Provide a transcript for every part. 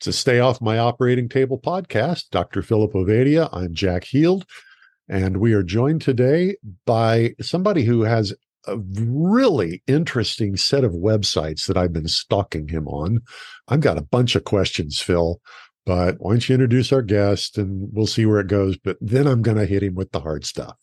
to Stay Off My Operating Table podcast. Dr. Philip Ovadia. I'm Jack Heald, and we are joined today by somebody who has a really interesting set of websites that I've been stalking him on. I've got a bunch of questions, Phil, but why don't you introduce our guest and we'll see where it goes. But then I'm going to hit him with the hard stuff.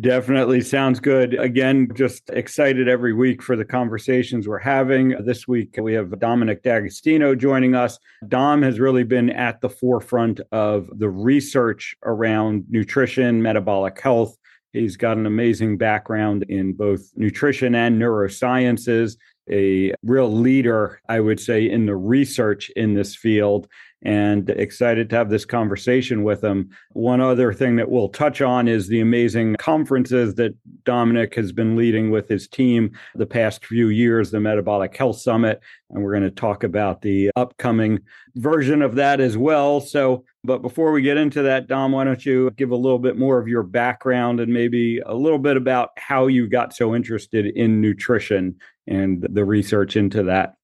Definitely sounds good. Again, just excited every week for the conversations we're having. This week we have Dominic D'Agostino joining us. Dom has really been at the forefront of the research around nutrition, metabolic health. He's got an amazing background in both nutrition and neurosciences, a real leader, I would say, in the research in this field and excited to have this conversation with him. One other thing that we'll touch on is the amazing conferences that Dominic has been leading with his team the past few years, the Metabolic Health Summit. And we're going to talk about the upcoming version of that as well. So, but before we get into that, Dom, why don't you give a little bit more of your background and maybe a little bit about how you got so interested in nutrition and the research into that?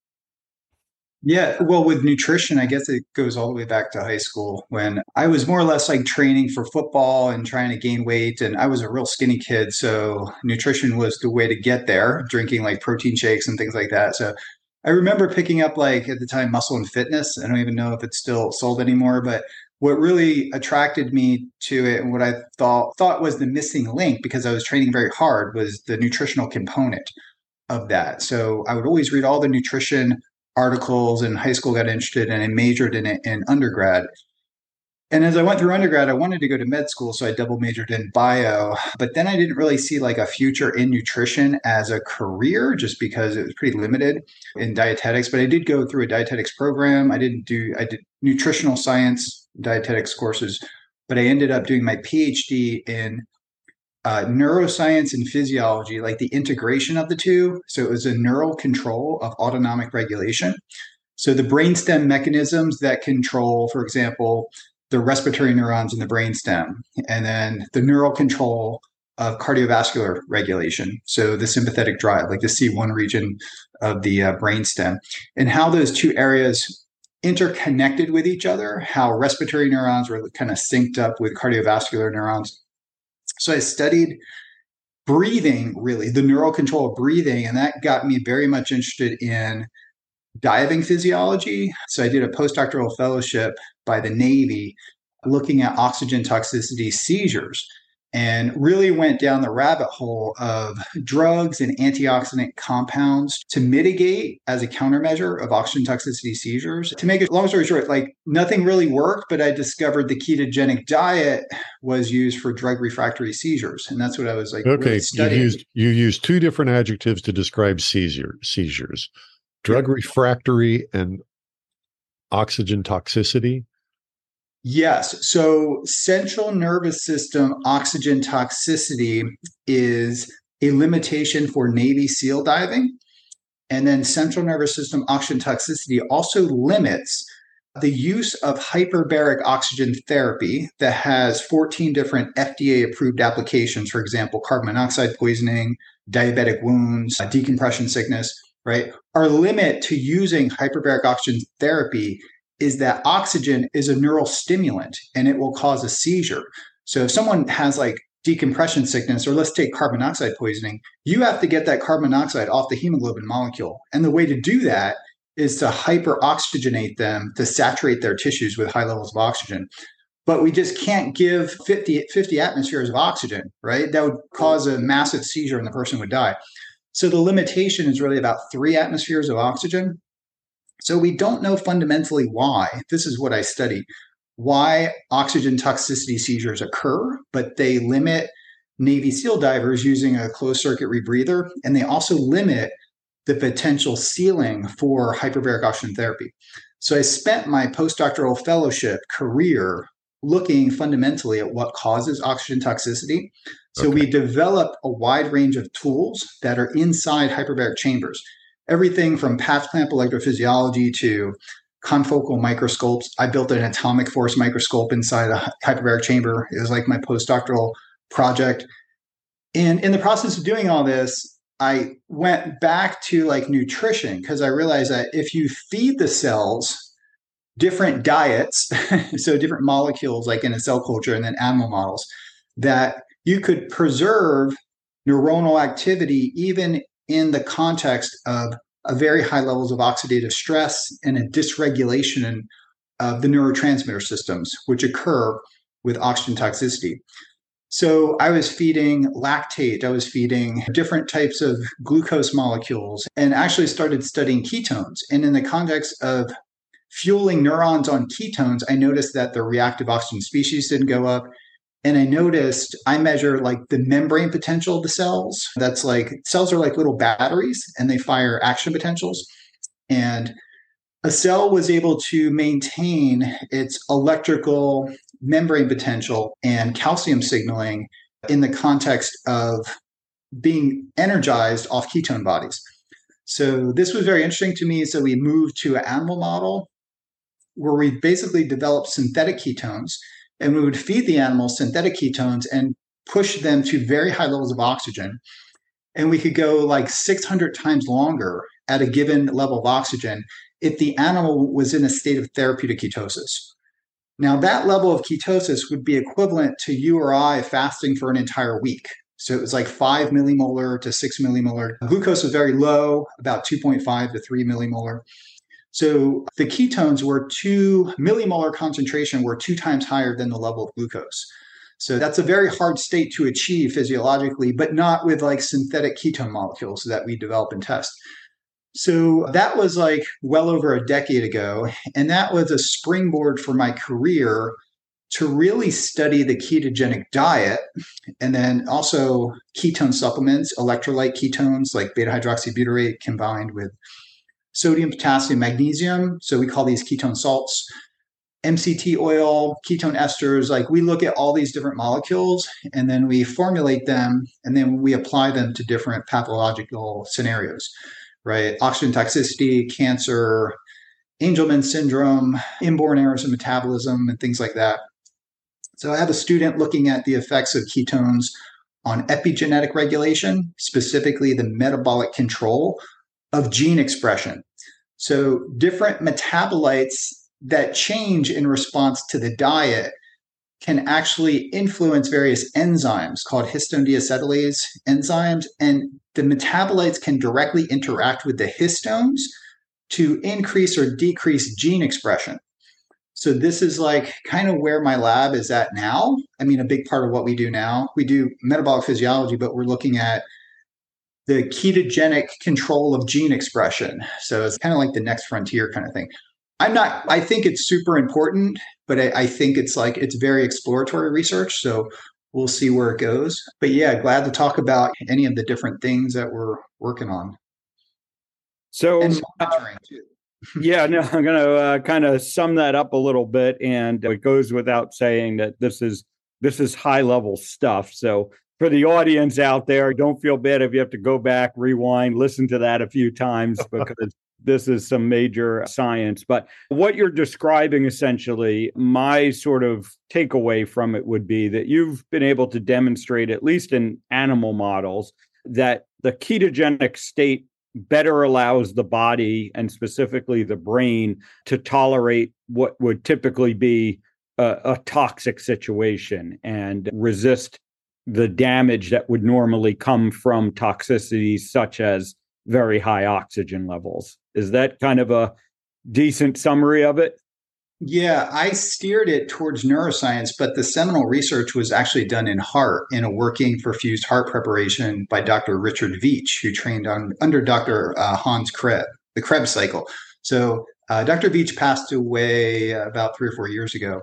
Yeah, well, with nutrition, I guess it goes all the way back to high school when I was more or less like training for football and trying to gain weight. And I was a real skinny kid. So nutrition was the way to get there, drinking like protein shakes and things like that. So I remember picking up like at the time Muscle and Fitness. I don't even know if it's still sold anymore, but what really attracted me to it and what I thought thought was the missing link because I was training very hard was the nutritional component of that. So I would always read all the nutrition articles in high school, got interested, and I majored in it in undergrad. And as I went through undergrad, I wanted to go to med school, so I double majored in bio. But then I didn't really see like a future in nutrition as a career, just because it was pretty limited in dietetics. But I did go through a dietetics program. I didn't do I did nutritional science dietetics courses, but I ended up doing my PhD in uh, neuroscience and physiology, like the integration of the two. So it was a neural control of autonomic regulation. So the brainstem mechanisms that control, for example, the respiratory neurons in the brainstem, and then the neural control of cardiovascular regulation. So the sympathetic drive, like the C1 region of the uh, brainstem, and how those two areas interconnected with each other, how respiratory neurons were kind of synced up with cardiovascular neurons so I studied breathing, really, the neural control of breathing. And that got me very much interested in diving physiology. So I did a postdoctoral fellowship by the Navy looking at oxygen toxicity seizures and really went down the rabbit hole of drugs and antioxidant compounds to mitigate as a countermeasure of oxygen toxicity seizures. To make it long story short, like nothing really worked, but I discovered the ketogenic diet was used for drug refractory seizures. And that's what I was like. Okay. Really you used you used two different adjectives to describe seizure seizures. Drug refractory and oxygen toxicity. Yes. So central nervous system oxygen toxicity is a limitation for Navy SEAL diving. And then central nervous system oxygen toxicity also limits the use of hyperbaric oxygen therapy that has 14 different FDA approved applications, for example, carbon monoxide poisoning, diabetic wounds, decompression sickness, right? Our limit to using hyperbaric oxygen therapy is that oxygen is a neural stimulant and it will cause a seizure. So if someone has like decompression sickness, or let's take carbon monoxide poisoning, you have to get that carbon monoxide off the hemoglobin molecule. And the way to do that is to hyperoxygenate them to saturate their tissues with high levels of oxygen. But we just can't give 50, 50 atmospheres of oxygen, right? That would cause a massive seizure and the person would die. So the limitation is really about three atmospheres of oxygen. So we don't know fundamentally why. This is what I study why oxygen toxicity seizures occur, but they limit Navy SEAL divers using a closed circuit rebreather, and they also limit the potential ceiling for hyperbaric oxygen therapy. So I spent my postdoctoral fellowship career looking fundamentally at what causes oxygen toxicity. So okay. we developed a wide range of tools that are inside hyperbaric chambers. Everything from patch clamp electrophysiology to confocal microscopes. I built an atomic force microscope inside a hyperbaric chamber. It was like my postdoctoral project. And in the process of doing all this, I went back to like nutrition because I realized that if you feed the cells different diets, so different molecules like in a cell culture and then animal models, that you could preserve neuronal activity even in the context of a very high levels of oxidative stress and a dysregulation of the neurotransmitter systems, which occur with oxygen toxicity. So I was feeding lactate, I was feeding different types of glucose molecules, and actually started studying ketones. And in the context of fueling neurons on ketones, I noticed that the reactive oxygen species didn't go up. And I noticed I measure like the membrane potential of the cells. That's like cells are like little batteries and they fire action potentials. And a cell was able to maintain its electrical membrane potential and calcium signaling in the context of being energized off ketone bodies. So this was very interesting to me. So we moved to an animal model where we basically developed synthetic ketones and we would feed the animals synthetic ketones and push them to very high levels of oxygen. And we could go like 600 times longer at a given level of oxygen if the animal was in a state of therapeutic ketosis. Now, that level of ketosis would be equivalent to you or I fasting for an entire week. So it was like five millimolar to six millimolar. Glucose was very low, about 2.5 to three millimolar. So the ketones were two millimolar concentration were two times higher than the level of glucose. So that's a very hard state to achieve physiologically, but not with like synthetic ketone molecules that we develop and test. So that was like well over a decade ago. And that was a springboard for my career to really study the ketogenic diet and then also ketone supplements, electrolyte ketones like beta hydroxybutyrate combined with sodium, potassium, magnesium. So we call these ketone salts. MCT oil, ketone esters, like we look at all these different molecules and then we formulate them and then we apply them to different pathological scenarios right? Oxygen toxicity, cancer, Angelman syndrome, inborn errors in metabolism, and things like that. So I have a student looking at the effects of ketones on epigenetic regulation, specifically the metabolic control of gene expression. So different metabolites that change in response to the diet can actually influence various enzymes called histone deacetylase enzymes. And the metabolites can directly interact with the histones to increase or decrease gene expression. So this is like kind of where my lab is at now. I mean, a big part of what we do now, we do metabolic physiology, but we're looking at the ketogenic control of gene expression. So it's kind of like the next frontier kind of thing. I'm not, I think it's super important, but I, I think it's like, it's very exploratory research. So we'll see where it goes. But yeah, glad to talk about any of the different things that we're working on. So, uh, yeah, no, I'm going to uh, kind of sum that up a little bit, and it goes without saying that this is this is high level stuff. So for the audience out there, don't feel bad if you have to go back, rewind, listen to that a few times because this is some major science. But what you're describing essentially, my sort of takeaway from it would be that you've been able to demonstrate, at least in animal models, that the ketogenic state better allows the body and specifically the brain to tolerate what would typically be a, a toxic situation and resist the damage that would normally come from toxicities such as very high oxygen levels. Is that kind of a decent summary of it? Yeah, I steered it towards neuroscience, but the seminal research was actually done in heart in a working perfused heart preparation by Dr. Richard Veech, who trained on under Dr. Uh, Hans Krebs, the Krebs cycle. So uh, Dr. Veech passed away about three or four years ago,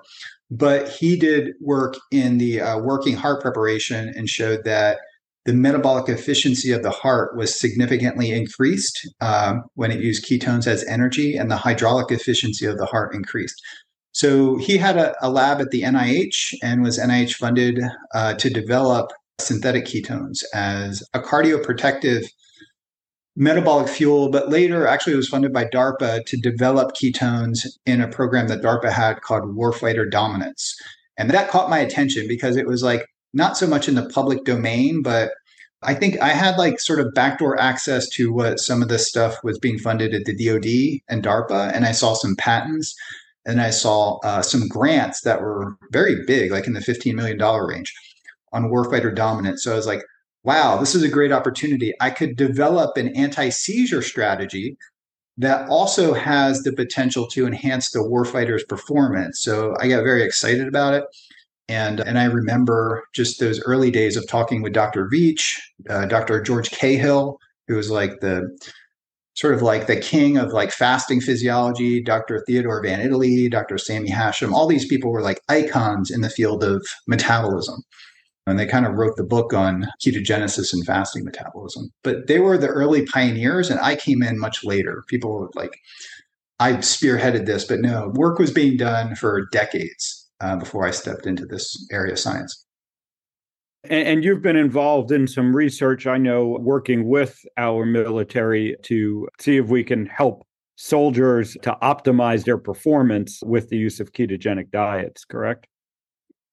but he did work in the uh, working heart preparation and showed that the metabolic efficiency of the heart was significantly increased um, when it used ketones as energy, and the hydraulic efficiency of the heart increased. So he had a, a lab at the NIH and was NIH funded uh, to develop synthetic ketones as a cardioprotective metabolic fuel, but later actually it was funded by DARPA to develop ketones in a program that DARPA had called Warfighter Dominance. And that caught my attention because it was like not so much in the public domain, but I think I had like sort of backdoor access to what some of this stuff was being funded at the DoD and DARPA, and I saw some patents and I saw uh, some grants that were very big, like in the $15 million range on warfighter dominance. So I was like, wow, this is a great opportunity. I could develop an anti seizure strategy that also has the potential to enhance the warfighter's performance. So I got very excited about it. And, and I remember just those early days of talking with Dr. Veech, uh, Dr. George Cahill, who was like the sort of like the king of like fasting physiology, Dr. Theodore Van Itallie, Dr. Sami Hashim. All these people were like icons in the field of metabolism. And they kind of wrote the book on ketogenesis and fasting metabolism. But they were the early pioneers, and I came in much later. People like, I spearheaded this, but no, work was being done for decades uh, before I stepped into this area of science. And, and, you've been involved in some research, I know, working with our military to see if we can help soldiers to optimize their performance with the use of ketogenic diets, correct?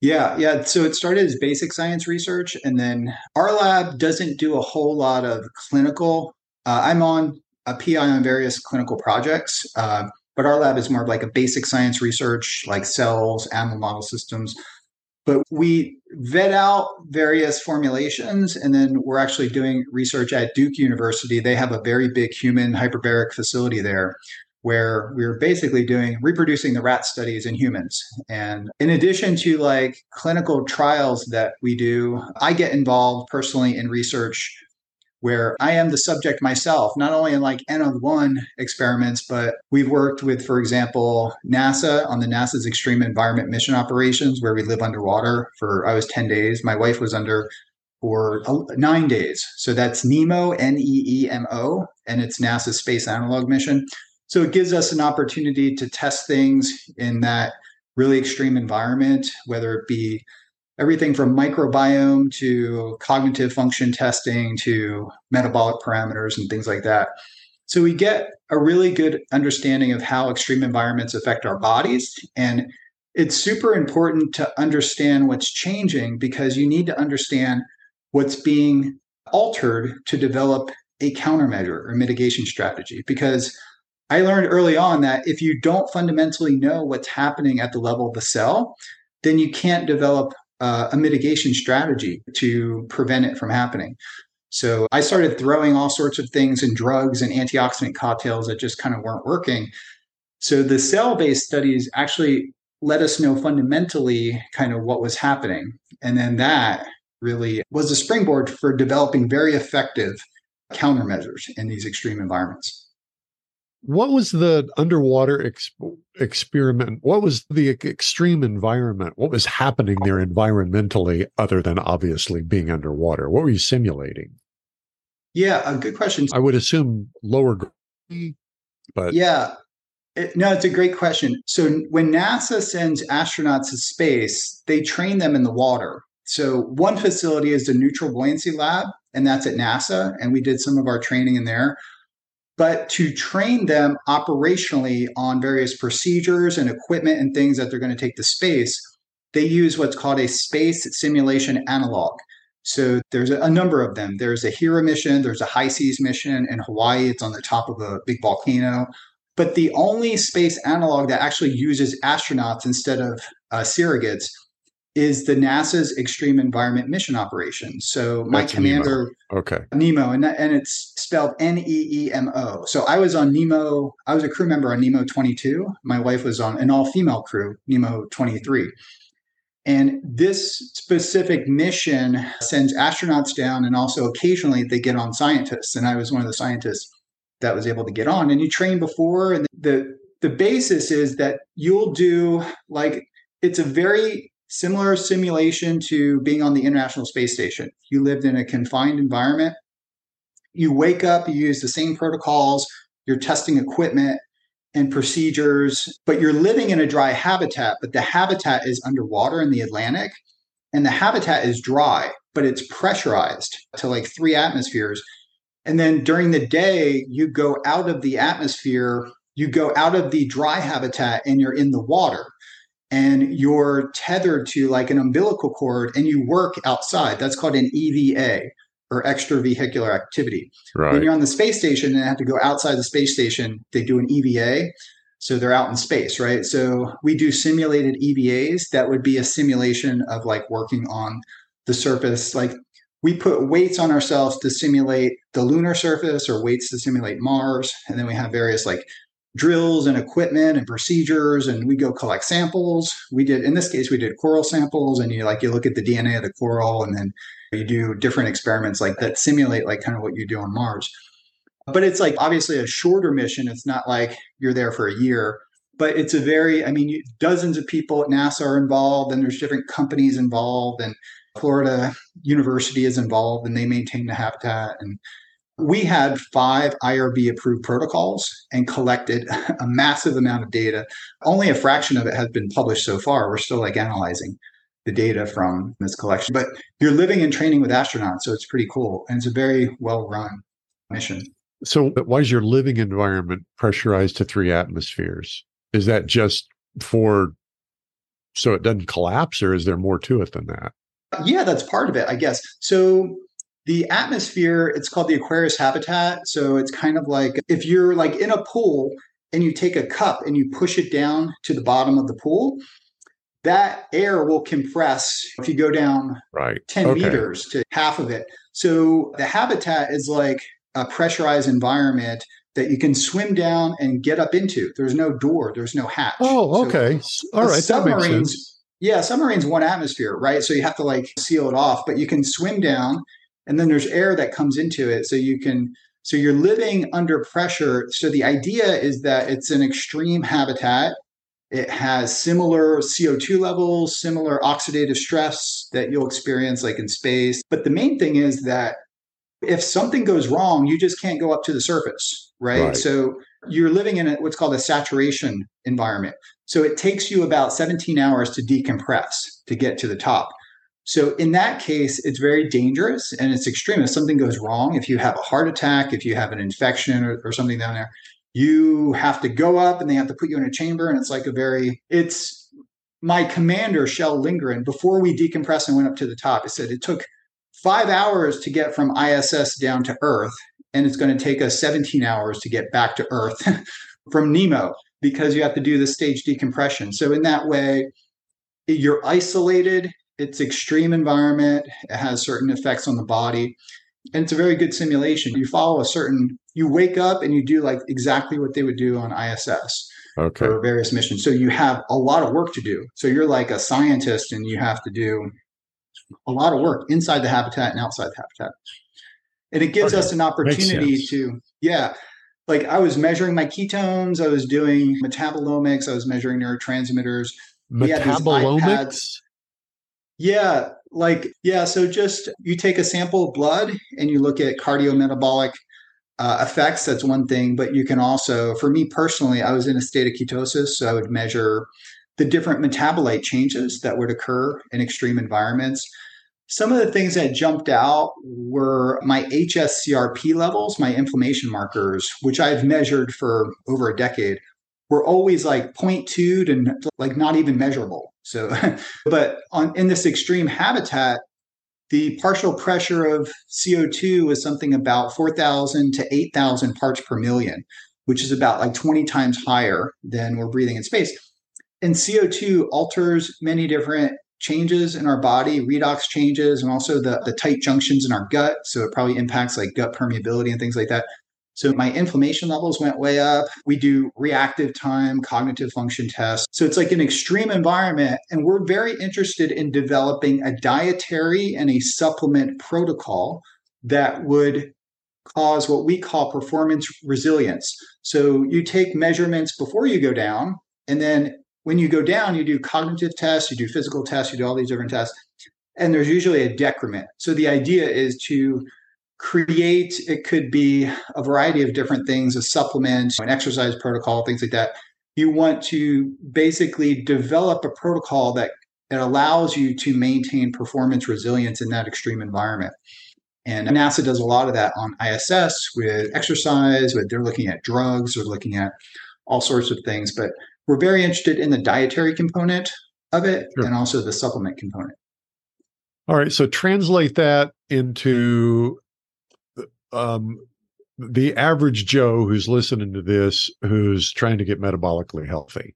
Yeah, yeah. So it started as basic science research, and then our lab doesn't do a whole lot of clinical. Uh, I'm on a PI on various clinical projects, uh, but our lab is more of like a basic science research, like cells, animal model systems. But we vet out various formulations, and then we're actually doing research at Duke University. They have a very big human hyperbaric facility there where we are basically doing reproducing the rat studies in humans. And in addition to like clinical trials that we do, I get involved personally in research where I am the subject myself, not only in like N of one experiments, but we've worked with, for example, NASA on the NASA's Extreme Environment Mission Operations, where we live underwater for, I was 10 days. My wife was under for nine days. So that's NEEMO, N E E M O, and it's NASA's Space Analog Mission. So it gives us an opportunity to test things in that really extreme environment, whether it be everything from microbiome to cognitive function testing to metabolic parameters and things like that. So we get a really good understanding of how extreme environments affect our bodies. And it's super important to understand what's changing because you need to understand what's being altered to develop a countermeasure or mitigation strategy. Because I learned early on that if you don't fundamentally know what's happening at the level of the cell, then you can't develop uh, a mitigation strategy to prevent it from happening. So I started throwing all sorts of things and drugs and antioxidant cocktails that just kind of weren't working. So the cell based studies actually let us know fundamentally kind of what was happening. And then that really was a springboard for developing very effective countermeasures in these extreme environments what was the underwater ex- experiment? What was the extreme environment? What was happening there environmentally, other than obviously being underwater? What were you simulating? Yeah, a good question. I would assume lower, gravity, but yeah, it, no, it's a great question. So when NASA sends astronauts to space, they train them in the water. So one facility is the neutral buoyancy lab, and that's at NASA, and we did some of our training in there but to train them operationally on various procedures and equipment and things that they're going to take to space, they use what's called a space simulation analog. So there's a, number of them. There's a HERA mission, there's a HI-SEAS mission in Hawaii. It's on the top of a big volcano. But the only space analog that actually uses astronauts instead of uh, surrogates is the NASA's Extreme Environment Mission Operation. So my That's commander, NEEMO. okay, NEEMO, and and it's spelled N E E M O. So I was on NEEMO. I was a crew member on NEEMO 22. My wife was on an all-female crew, NEEMO 23. And this specific mission sends astronauts down, and also occasionally they get on scientists. And I was one of the scientists that was able to get on. And you train before, and the the basis is that you'll do like it's a very similar simulation to being on the International Space Station. You lived in a confined environment. You wake up, you use the same protocols, you're testing equipment, and procedures, but you're living in a dry habitat, but the habitat is underwater in the Atlantic and the habitat is dry, but it's pressurized to like three atmospheres. And then during the day, you go out of the atmosphere, you go out of the dry habitat and you're in the water and you're tethered to like an umbilical cord and you work outside. That's called an EVA or extravehicular activity. Right. When you're on the space station and have to go outside the space station, they do an EVA. So they're out in space, right? So we do simulated EVAs. That would be a simulation of like working on the surface. Like we put weights on ourselves to simulate the lunar surface or weights to simulate Mars. And then we have various like drills and equipment and procedures and we go collect samples. We did in this case we did coral samples and you like you look at the dna of the coral and then you do different experiments like that simulate like kind of what you do on mars. But it's like obviously a shorter mission. It's not like you're there for a year but it's a very i mean dozens of people at nasa are involved and there's different companies involved and florida university is involved and they maintain the habitat and we had five IRB approved protocols and collected a massive amount of data. Only a fraction of it has been published so far. We're still like analyzing the data from this collection. But you're living and training with astronauts, so it's pretty cool. And it's a very well run mission. So, why is your living environment pressurized to three atmospheres? Is that just for so it doesn't collapse, or is there more to it than that? Yeah, that's part of it, I guess. So, the atmosphere, it's called the Aquarius habitat. So it's kind of like if you're like in a pool and you take a cup and you push it down to the bottom of the pool, that air will compress if you go down right 10 okay. meters to half of it. So the habitat is like a pressurized environment that you can swim down and get up into. There's no door, there's no hatch. Oh, okay. So All right. Submarines. Yeah, submarines one atmosphere, right? So you have to like seal it off, but you can swim down and then there's air that comes into it so you can so you're living under pressure. So the idea is that it's an extreme habitat. It has similar co2 levels similar oxidative stress that you'll experience like in space. But the main thing is that if something goes wrong you just can't go up to the surface right, right. so you're living in a, what's called a saturation environment. So it takes you about 17 hours to decompress to get to the top so in that case, it's very dangerous and it's extreme. If something goes wrong, if you have a heart attack, if you have an infection or, or something down there, you have to go up and they have to put you in a chamber. And it's like a very, it's my commander, Kjell Lindgren, before we decompressed and went up to the top, he said it took five hours to get from ISS down to Earth. And it's going to take us 17 hours to get back to Earth from NEEMO because you have to do the stage decompression. So in that way, you're isolated it's extreme environment. It has certain effects on the body. And it's a very good simulation. You follow a certain, you wake up and you do like exactly what they would do on ISS okay. for various missions. So you have a lot of work to do. So you're like a scientist and you have to do a lot of work inside the habitat and outside the habitat. And it gives okay. us an opportunity to, yeah, like I was measuring my ketones, I was doing metabolomics, I was measuring neurotransmitters. Metabolomics? Yeah, like yeah. So just you take a sample of blood and you look at cardiometabolic uh, effects. That's one thing, but you can also, for me personally, I was in a state of ketosis, so I would measure the different metabolite changes that would occur in extreme environments. Some of the things that jumped out were my HSCRP levels, my inflammation markers, which I've measured for over a decade, were always like 0.2 to like not even measurable. So, but on in this extreme habitat, the partial pressure of CO2 is something about 4,000 to 8,000 parts per million, which is about like 20 times higher than we're breathing in space. And CO2 alters many different changes in our body, redox changes, and also the, the tight junctions in our gut. So it probably impacts like gut permeability and things like that. So my inflammation levels went way up. We do reactive time cognitive function tests. So it's like an extreme environment. And we're very interested in developing a dietary and a supplement protocol that would cause what we call performance resilience. So you take measurements before you go down. And then when you go down, you do cognitive tests, you do physical tests, you do all these different tests. And there's usually a decrement. So the idea is to create it could be a variety of different things a supplement an exercise protocol things like that. You want to basically develop a protocol that it allows you to maintain performance resilience in that extreme environment. And nasa does a lot of that on iss with exercise with they're looking at drugs they're looking at all sorts of things but we're very interested in the dietary component of it sure. and also the supplement component. All right so translate that into um, the average Joe who's listening to this, who's trying to get metabolically healthy?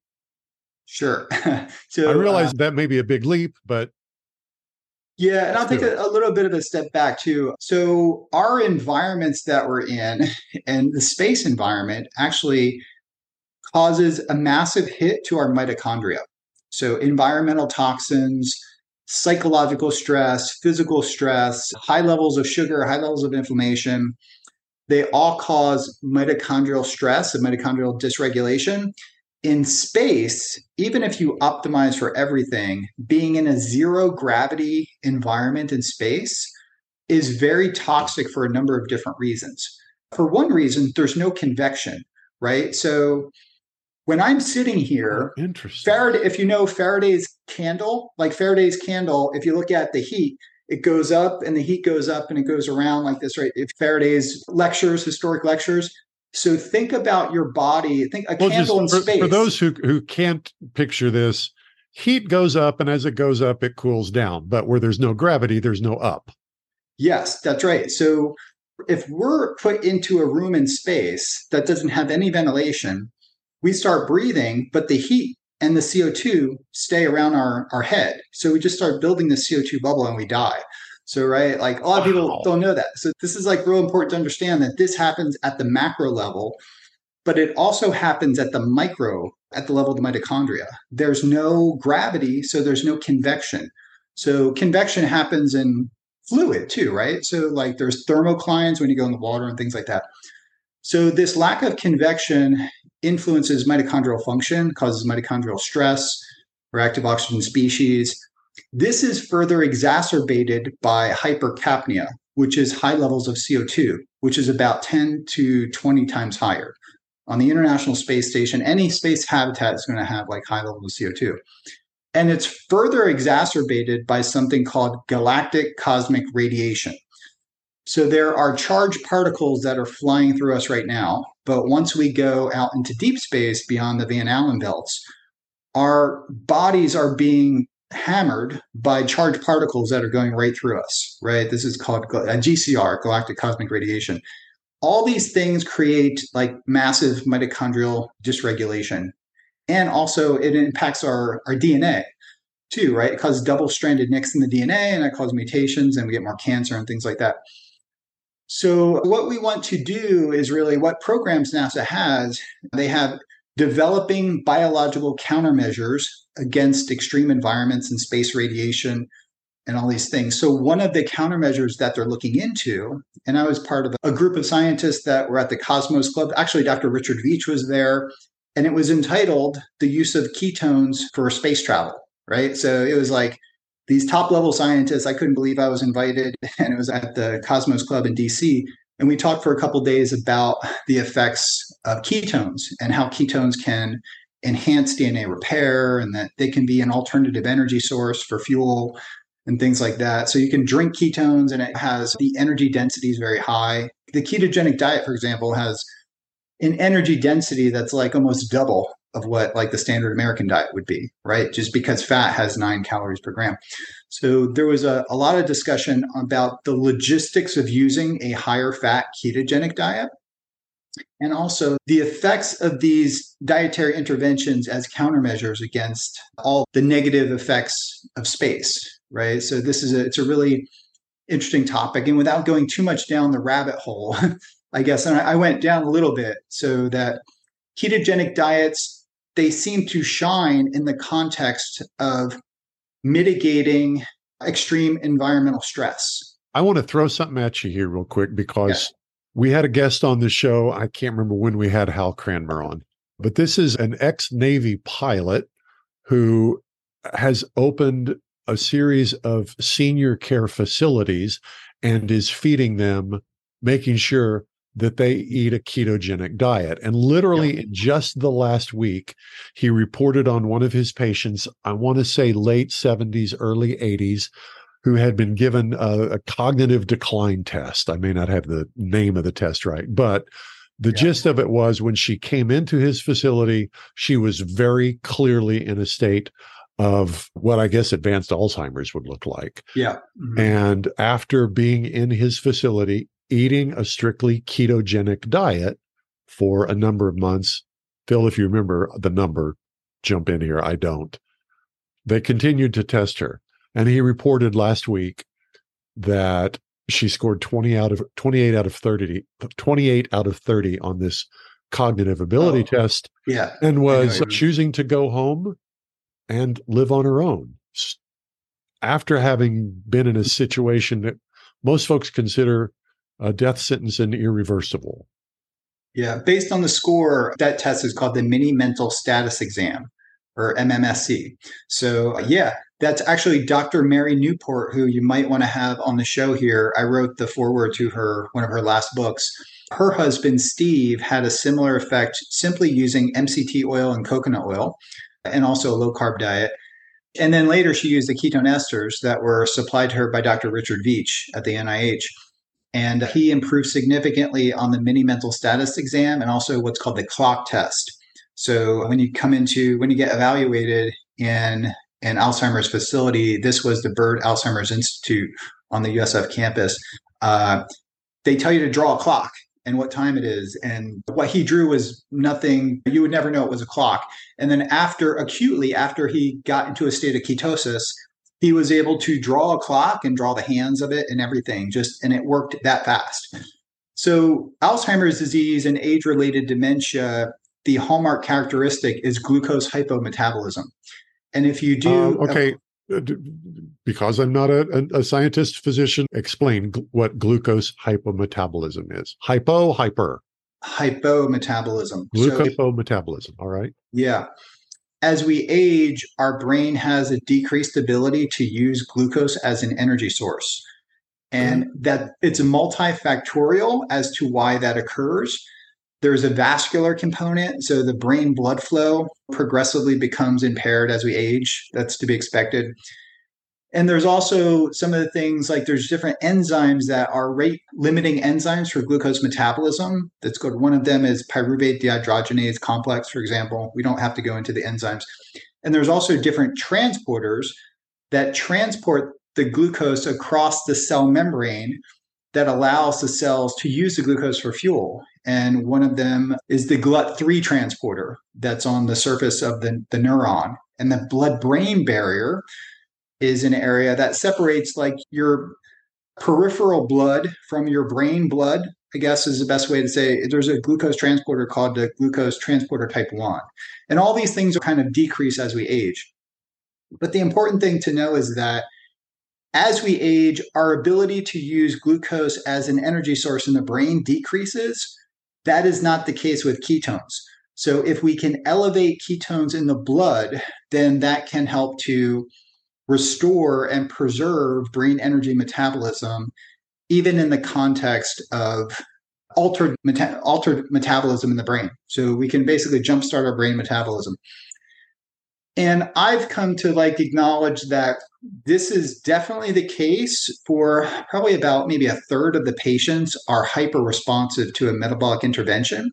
Sure. so I realize uh, that may be a big leap, but yeah, and I'll take a, a, little bit of a step back too. So our environments that we're in and the space environment actually causes a massive hit to our mitochondria. So environmental toxins, psychological stress, physical stress, high levels of sugar, high levels of inflammation. They all cause mitochondrial stress and mitochondrial dysregulation. In space, even if you optimize for everything, being in a zero gravity environment in space is very toxic for a number of different reasons. For one reason, there's no convection, right? So when I'm sitting here, oh, interesting. Faraday, if you know Faraday's candle, like Faraday's candle, if you look at the heat, it goes up and the heat goes up and it goes around like this, right? If Faraday's lectures, historic lectures. So think about your body. Think a well, candle in for, space. For those who who can't picture this, heat goes up, and as it goes up, it cools down. But where there's no gravity, there's no up. Yes, that's right. So if we're put into a room in space that doesn't have any ventilation, we start breathing, but the heat and the CO2 stay around our, our head. So we just start building the CO2 bubble and we die. So, right, like a lot of people wow. don't know that. So, this is like real important to understand that this happens at the macro level, but it also happens at the micro, at the level of the mitochondria. There's no gravity, so there's no convection. So, convection happens in fluid too, right? So, like there's thermoclines when you go in the water and things like that. So, this lack of convection influences mitochondrial function, causes mitochondrial stress, reactive oxygen species. This is further exacerbated by hypercapnia, which is high levels of CO2, which is about 10 to 20 times higher. On the International Space Station, any space habitat is going to have like high levels of CO2. And it's further exacerbated by something called galactic cosmic radiation. So there are charged particles that are flying through us right now. But once we go out into deep space beyond the Van Allen belts, our bodies are being hammered by charged particles that are going right through us, right? This is called GCR, uh, galactic cosmic radiation. All these things create like massive mitochondrial dysregulation. And also it impacts our, our DNA too, right? It causes double stranded nicks in the DNA and it causes mutations and we get more cancer and things like that. So, what we want to do is really what programs NASA has. They have developing biological countermeasures against extreme environments and space radiation and all these things. So, one of the countermeasures that they're looking into, and I was part of a group of scientists that were at the Cosmos Club. Actually, Dr. Richard Veech was there, and it was entitled The Use of Ketones for Space Travel, right? So, it was like these top level scientists. I couldn't believe I was invited, and it was at the Cosmos Club in DC. And we talked for a couple days about the effects of ketones and how ketones can enhance DNA repair and that they can be an alternative energy source for fuel and things like that. So you can drink ketones and it has the energy density is very high. The ketogenic diet, for example, has an energy density that's like almost double of what like the standard American diet would be, right? Just because fat has nine calories per gram. So there was a, a lot of discussion about the logistics of using a higher fat ketogenic diet and also the effects of these dietary interventions as countermeasures against all the negative effects of space, right? So this is a, it's a really interesting topic. And without going too much down the rabbit hole, I guess, and I went down a little bit so that ketogenic diets they seem to shine in the context of mitigating extreme environmental stress. I want to throw something at you here real quick because yeah. we had a guest on the show. I can't remember when we had Hal Cranmer on, but this is an ex Navy pilot who has opened a series of senior care facilities and is feeding them making sure that they eat a ketogenic diet. And literally yeah. in just the last week, he reported on one of his patients, I want to say late 70s, early 80s, who had been given a, a, cognitive decline test. I may not have the name of the test right, but the yeah. gist of it was when she came into his facility, she was very clearly in a state of what I guess advanced Alzheimer's would look like. Yeah. Mm-hmm. And after being in his facility, eating a strictly ketogenic diet for a number of months. Phil, if you remember the number, jump in here. I don't. They continued to test her. And he reported last week that she scored 20 out of 28 out of 30, 28 out of 30 on this cognitive ability oh, test. Yeah. And was choosing to go home and live on her own after having been in a situation that most folks consider a death sentence and irreversible. Yeah, based on the score, that test is called the Mini Mental Status Exam or MMSE. So, yeah, that's actually Dr. Mary Newport, who you might want to have on the show here. I wrote the foreword to her, one of her last books. Her husband, Steve, had a similar effect simply using MCT oil and coconut oil and also a low carb diet. And then later, she used the ketone esters that were supplied to her by Dr. Richard Veech at the NIH. And he improved significantly on the mini mental status exam and also what's called the clock test. So when you come into, when you get evaluated in an Alzheimer's facility, this was the Byrd Alzheimer's Institute on the USF campus. Uh, they tell you to draw a clock and what time it is. And what he drew was nothing, you would never know it was a clock. And then after acutely, after he got into a state of ketosis, he was able to draw a clock and draw the hands of it and everything just and it worked that fast. So alzheimer's disease and age related dementia the hallmark characteristic is glucose hypometabolism. And if you do um, okay uh, because i'm not a, a, scientist physician explain what glucose hypometabolism is. Hypo hyper. Hypometabolism. Glucose so, hypometabolism all right. Yeah as we age, our brain has a decreased ability to use glucose as an energy source. And mm-hmm. that it's multifactorial as to why that occurs. There's a vascular component. So the brain blood flow progressively becomes impaired as we age. That's to be expected. And there's also some of the things like there's different enzymes that are rate limiting enzymes for glucose metabolism. That's good. One of them is pyruvate dehydrogenase complex, for example. We don't have to go into the enzymes. And there's also different transporters that transport the glucose across the cell membrane that allows the cells to use the glucose for fuel. And one of them is the GLUT3 transporter that's on the surface of the, the neuron. And the blood brain barrier is an area that separates like your peripheral blood from your brain blood i guess is the best way to say there's a glucose transporter called the glucose transporter type 1 and all these things kind of decrease as we age. But the important thing to know is that as we age our ability to use glucose as an energy source in the brain decreases. That is not the case with ketones. So if we can elevate ketones in the blood then that can help to restore and preserve brain energy metabolism, even in the context of altered, meta- altered metabolism in the brain. So we can basically jumpstart our brain metabolism. And I've come to like acknowledge that this is definitely the case for probably about maybe a third of the patients are hyper responsive to a metabolic intervention.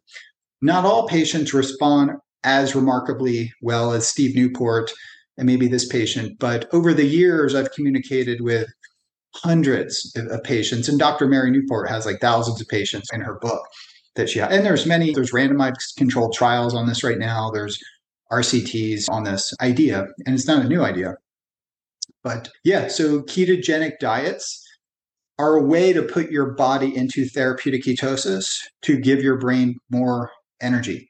Not all patients respond as remarkably well as Steve Newport and maybe this patient. But over the years, I've communicated with hundreds of patients, and Dr. Mary Newport has like thousands of patients in her book that she. And there's many, there's randomized controlled trials on this right now. There's RCTs on this idea, and it's not a new idea. But yeah, so ketogenic diets are a way to put your body into therapeutic ketosis to give your brain more energy.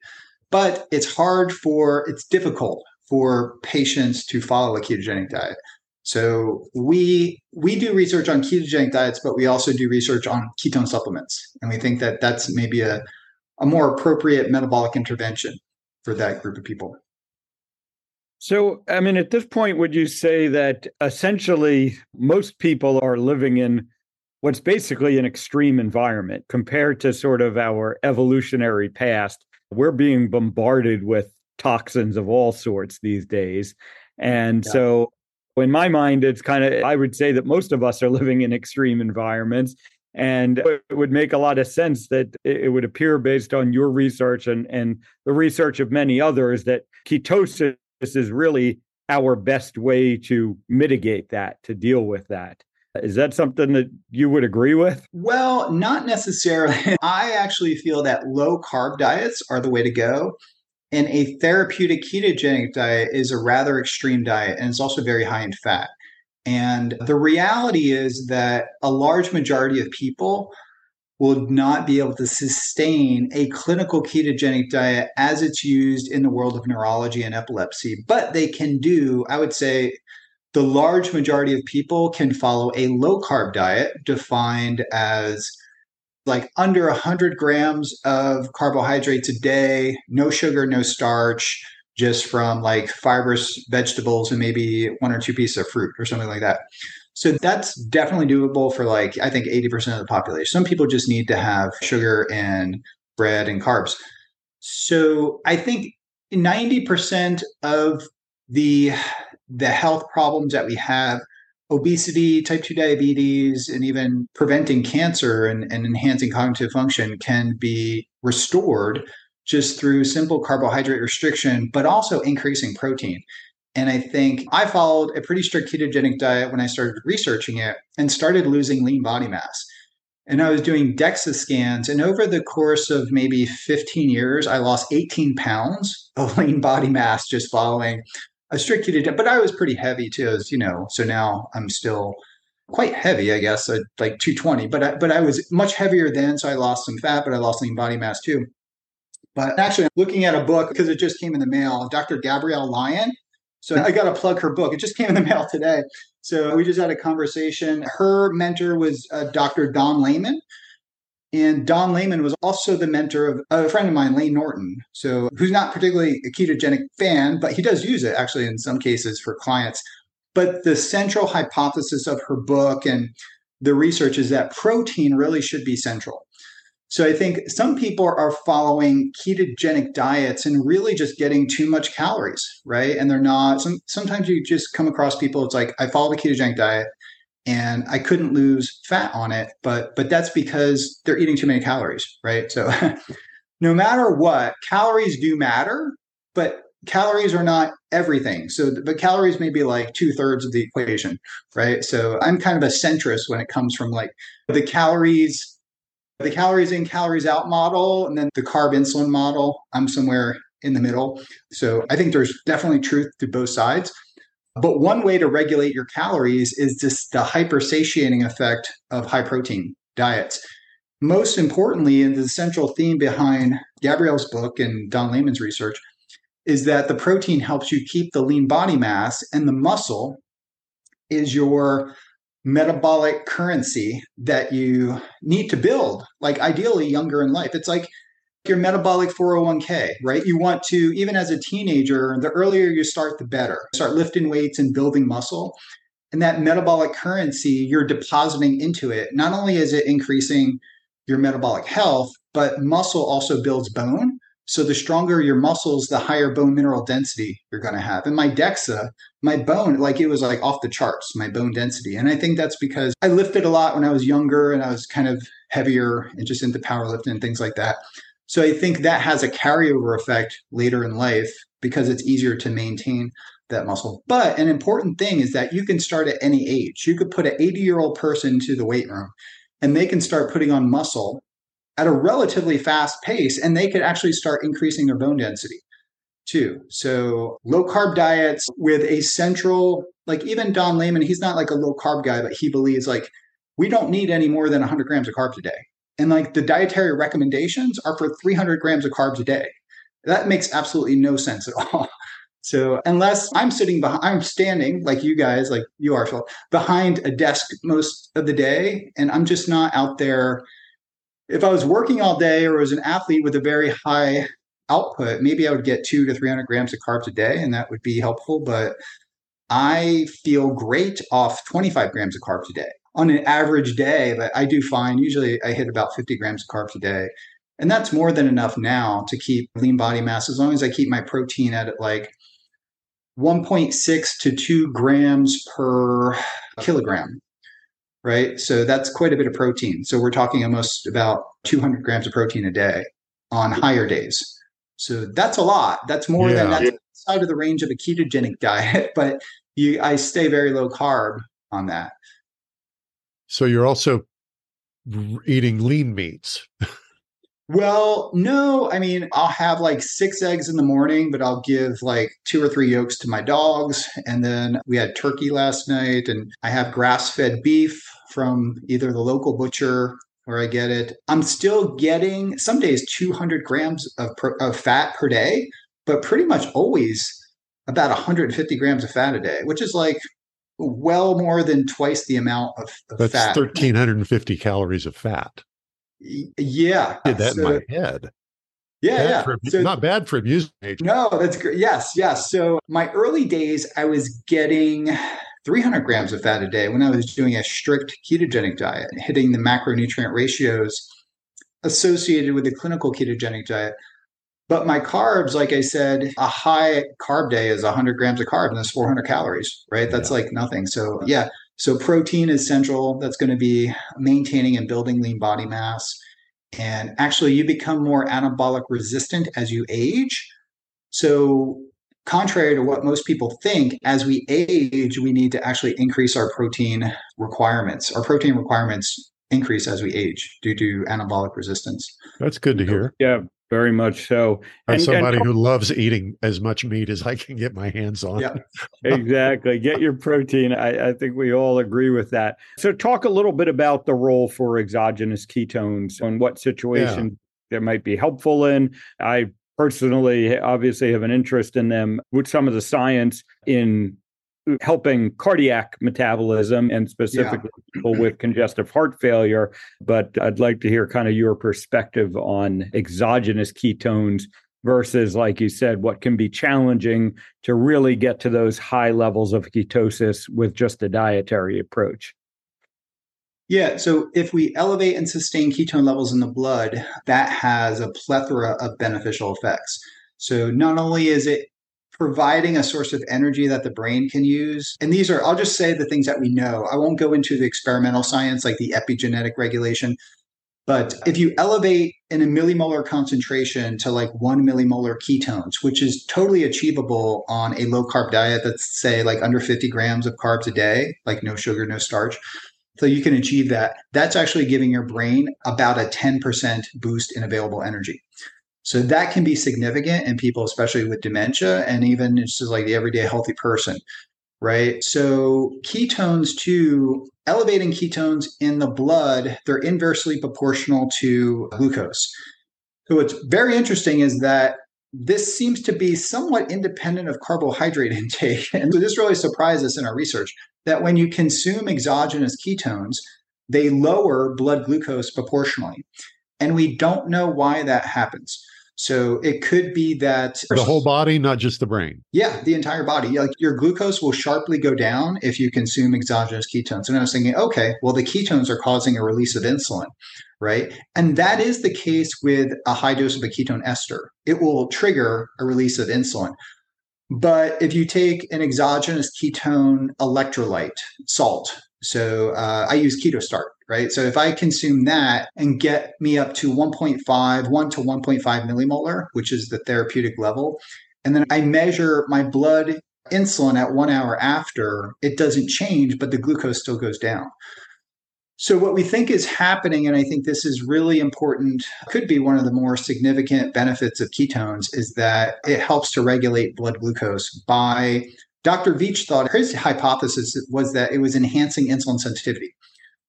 But it's hard for, it's difficult for patients to follow a ketogenic diet. So we we do research on ketogenic diets, but we also do research on ketone supplements, and we think that that's maybe a a more appropriate metabolic intervention for that group of people. So, I mean, at this point, would you say that essentially most people are living in what's basically an extreme environment compared to sort of our evolutionary past. We're being bombarded with toxins of all sorts these days. And yeah. so, in my mind, it's kind of, I would say that most of us are living in extreme environments. And it would make a lot of sense that it would appear, based on your research and, and the research of many others, that ketosis is really our best way to mitigate that, to deal with that. Is that something that you would agree with? Well, not necessarily. I actually feel that low carb diets are the way to go. And a therapeutic ketogenic diet is a rather extreme diet, and it's also very high in fat. And the reality is that a large majority of people will not be able to sustain a clinical ketogenic diet as it's used in the world of neurology and epilepsy. But they can do, I would say, the large majority of people can follow a low carb diet defined as like under 100 grams of carbohydrates a day, no sugar, no starch, just from like fibrous vegetables and maybe one or two pieces of fruit or something like that. So that's definitely doable for like, I think 80% of the population. Some people just need to have sugar and bread and carbs. So I think 90% of the the health problems that we have obesity, type 2 diabetes, and even preventing cancer and, and enhancing cognitive function can be restored just through simple carbohydrate restriction, but also increasing protein. And I think I followed a pretty strict ketogenic diet when I started researching it and started losing lean body mass. And I was doing DEXA scans. And over the course of maybe 15 years, I lost 18 pounds of lean body mass just following a strict ketogenic. But I was pretty heavy too, as you know. So now I'm still quite heavy, I guess, like 220. But I, but I was much heavier then, so I lost some fat, but I lost lean body mass too. But actually, I'm looking at a book because it just came in the mail. Dr. Gabrielle Lyon. So I got to plug her book. It just came in the mail today. So we just had a conversation. Her mentor was uh, Dr. Don Layman. And Don Layman was also the mentor of a friend of mine, Layne Norton. So, who's not particularly a ketogenic fan, but he does use it actually in some cases for clients. But the central hypothesis of her book and the research is that protein really should be central. So I think some people are following ketogenic diets and really just getting too much calories, right? And they're not. Some, sometimes you just come across people. It's like I follow the ketogenic diet, and I couldn't lose fat on it, but but that's because they're eating too many calories, right? So no matter what, calories do matter, but calories are not everything. So but calories may be like two thirds of the equation, right? So I'm kind of a centrist when it comes from like the calories the calories in, calories out model, and then the carb insulin model. I'm somewhere in the middle. So I think there's definitely truth to both sides. But one way to regulate your calories is just the hypersatiating effect of high protein diets. Most importantly, and the central theme behind Gabrielle's book and Don Layman's research is that the protein helps you keep the lean body mass, and the muscle is your metabolic currency that you need to build, like ideally younger in life. It's like your metabolic 401k, right? You want to, even as a teenager, the earlier you start, the better. Start lifting weights and building muscle. And that metabolic currency you're depositing into it, not only is it increasing your metabolic health, but muscle also builds bone. So the stronger your muscles, the higher bone mineral density you're going to have. And my DEXA, my bone, like it was like off the charts, my bone density. And I think that's because I lifted a lot when I was younger and I was kind of heavier and just into powerlifting and things like that. So I think that has a carryover effect later in life because it's easier to maintain that muscle. But an important thing is that you can start at any age. You could put an 80 year old person to the weight room and they can start putting on muscle at a relatively fast pace and they could actually start increasing their bone density too. So low carb diets with a central, like even Don Layman, he's not like a low carb guy, but he believes like we don't need any more than 100 grams of carbs a day. And like the dietary recommendations are for 300 grams of carbs a day. That makes absolutely no sense at all. So unless I'm sitting behind, I'm standing like you guys, like you are, behind a desk most of the day, and I'm just not out there if I was working all day or was an athlete with a very high output, maybe I would get two to 300 grams of carbs a day, and that would be helpful. But I feel great off 25 grams of carbs a day on an average day, but I do fine. Usually I hit about 50 grams of carbs a day. And that's more than enough now to keep lean body mass as long as I keep my protein at like 1.6 to 2 grams per kilogram. Right. So that's quite a bit of protein. So we're talking almost about 200 grams of protein a day on higher days. So that's a lot. That's more yeah. than that's outside of the range of a ketogenic diet, but you I stay very low carb on that. So you're also eating lean meats. well, no, I mean, I'll have like six eggs in the morning, but I'll give like two or three yolks to my dogs. And then we had turkey last night, and I have grass fed beef from either the local butcher where I get it. I'm still getting some days 200 grams of, of fat per day, but pretty much always about 150 grams of fat a day, which is like well more than twice the amount of, of That's fat. 1,350 calories of fat. Yeah. I did that so, in my head. Yeah, bad yeah. For, so, not bad for amusement age. No, that's great. Yes, yes. So my early days, I was getting 300 grams of fat a day when I was doing a strict ketogenic diet, hitting the macronutrient ratios associated with the clinical ketogenic diet. But my carbs, like I said, a high carb day is 100 grams of carb and that's 400 calories, right? That's yeah. like nothing. So, yeah. So, protein is central. That's going to be maintaining and building lean body mass. And actually, you become more anabolic resistant as you age. So, contrary to what most people think, as we age, we need to actually increase our protein requirements. Our protein requirements increase as we age due to anabolic resistance. That's good to hear. Yeah, very much so. As somebody and, who loves eating as much meat as I can get my hands on. Yeah, exactly. Get your protein. I, I, think we all agree with that. So, talk a little bit about the role for exogenous ketones and what situation yeah. might be helpful in. I personally obviously have an interest in them with some of the science in helping cardiac metabolism and specifically yeah. people with congestive heart failure. But I'd like to hear kind of your perspective on exogenous ketones versus, like you said, what can be challenging to really get to those high levels of ketosis with just a dietary approach. Yeah, so if we elevate and sustain ketone levels in the blood, that has a plethora of beneficial effects. So not only is it providing a source of energy that the brain can use. And these are, I'll just say the things that we know. I won't go into the experimental science like the epigenetic regulation. But if you elevate in a millimolar concentration to like one millimolar ketones, which is totally achievable on a low carb diet that's, say, like under 50 grams of carbs a day, like no sugar, no starch. So you can achieve that. That's actually giving your brain about a 10% boost in available energy. So that can be significant in people, especially with dementia, and even just like the everyday healthy person, right? So ketones too, elevating ketones in the blood, they're inversely proportional to glucose. So what's very interesting is that this seems to be somewhat independent of carbohydrate intake. And so this really surprised us in our research that when you consume exogenous ketones, they lower blood glucose proportionally. And we don't know why that happens. So it could be that the whole body, not just the brain. Yeah, the entire body. Like your glucose will sharply go down if you consume exogenous ketones. And I was thinking, okay, well, the ketones are causing a release of insulin, right? And that is the case with a high dose of a ketone ester. It will trigger a release of insulin. But if you take an exogenous ketone electrolyte, salt, so uh, I use KetoStart, right? So if I consume that and get me up to 1.5, 1 to 1.5 millimolar, which is the therapeutic level, and then I measure my blood insulin at one hour after, it doesn't change, but the glucose still goes down. So, what we think is happening, and I think this is really important, could be one of the more significant benefits of ketones, is that it helps to regulate blood glucose by Dr. Veech thought his hypothesis was that it was enhancing insulin sensitivity.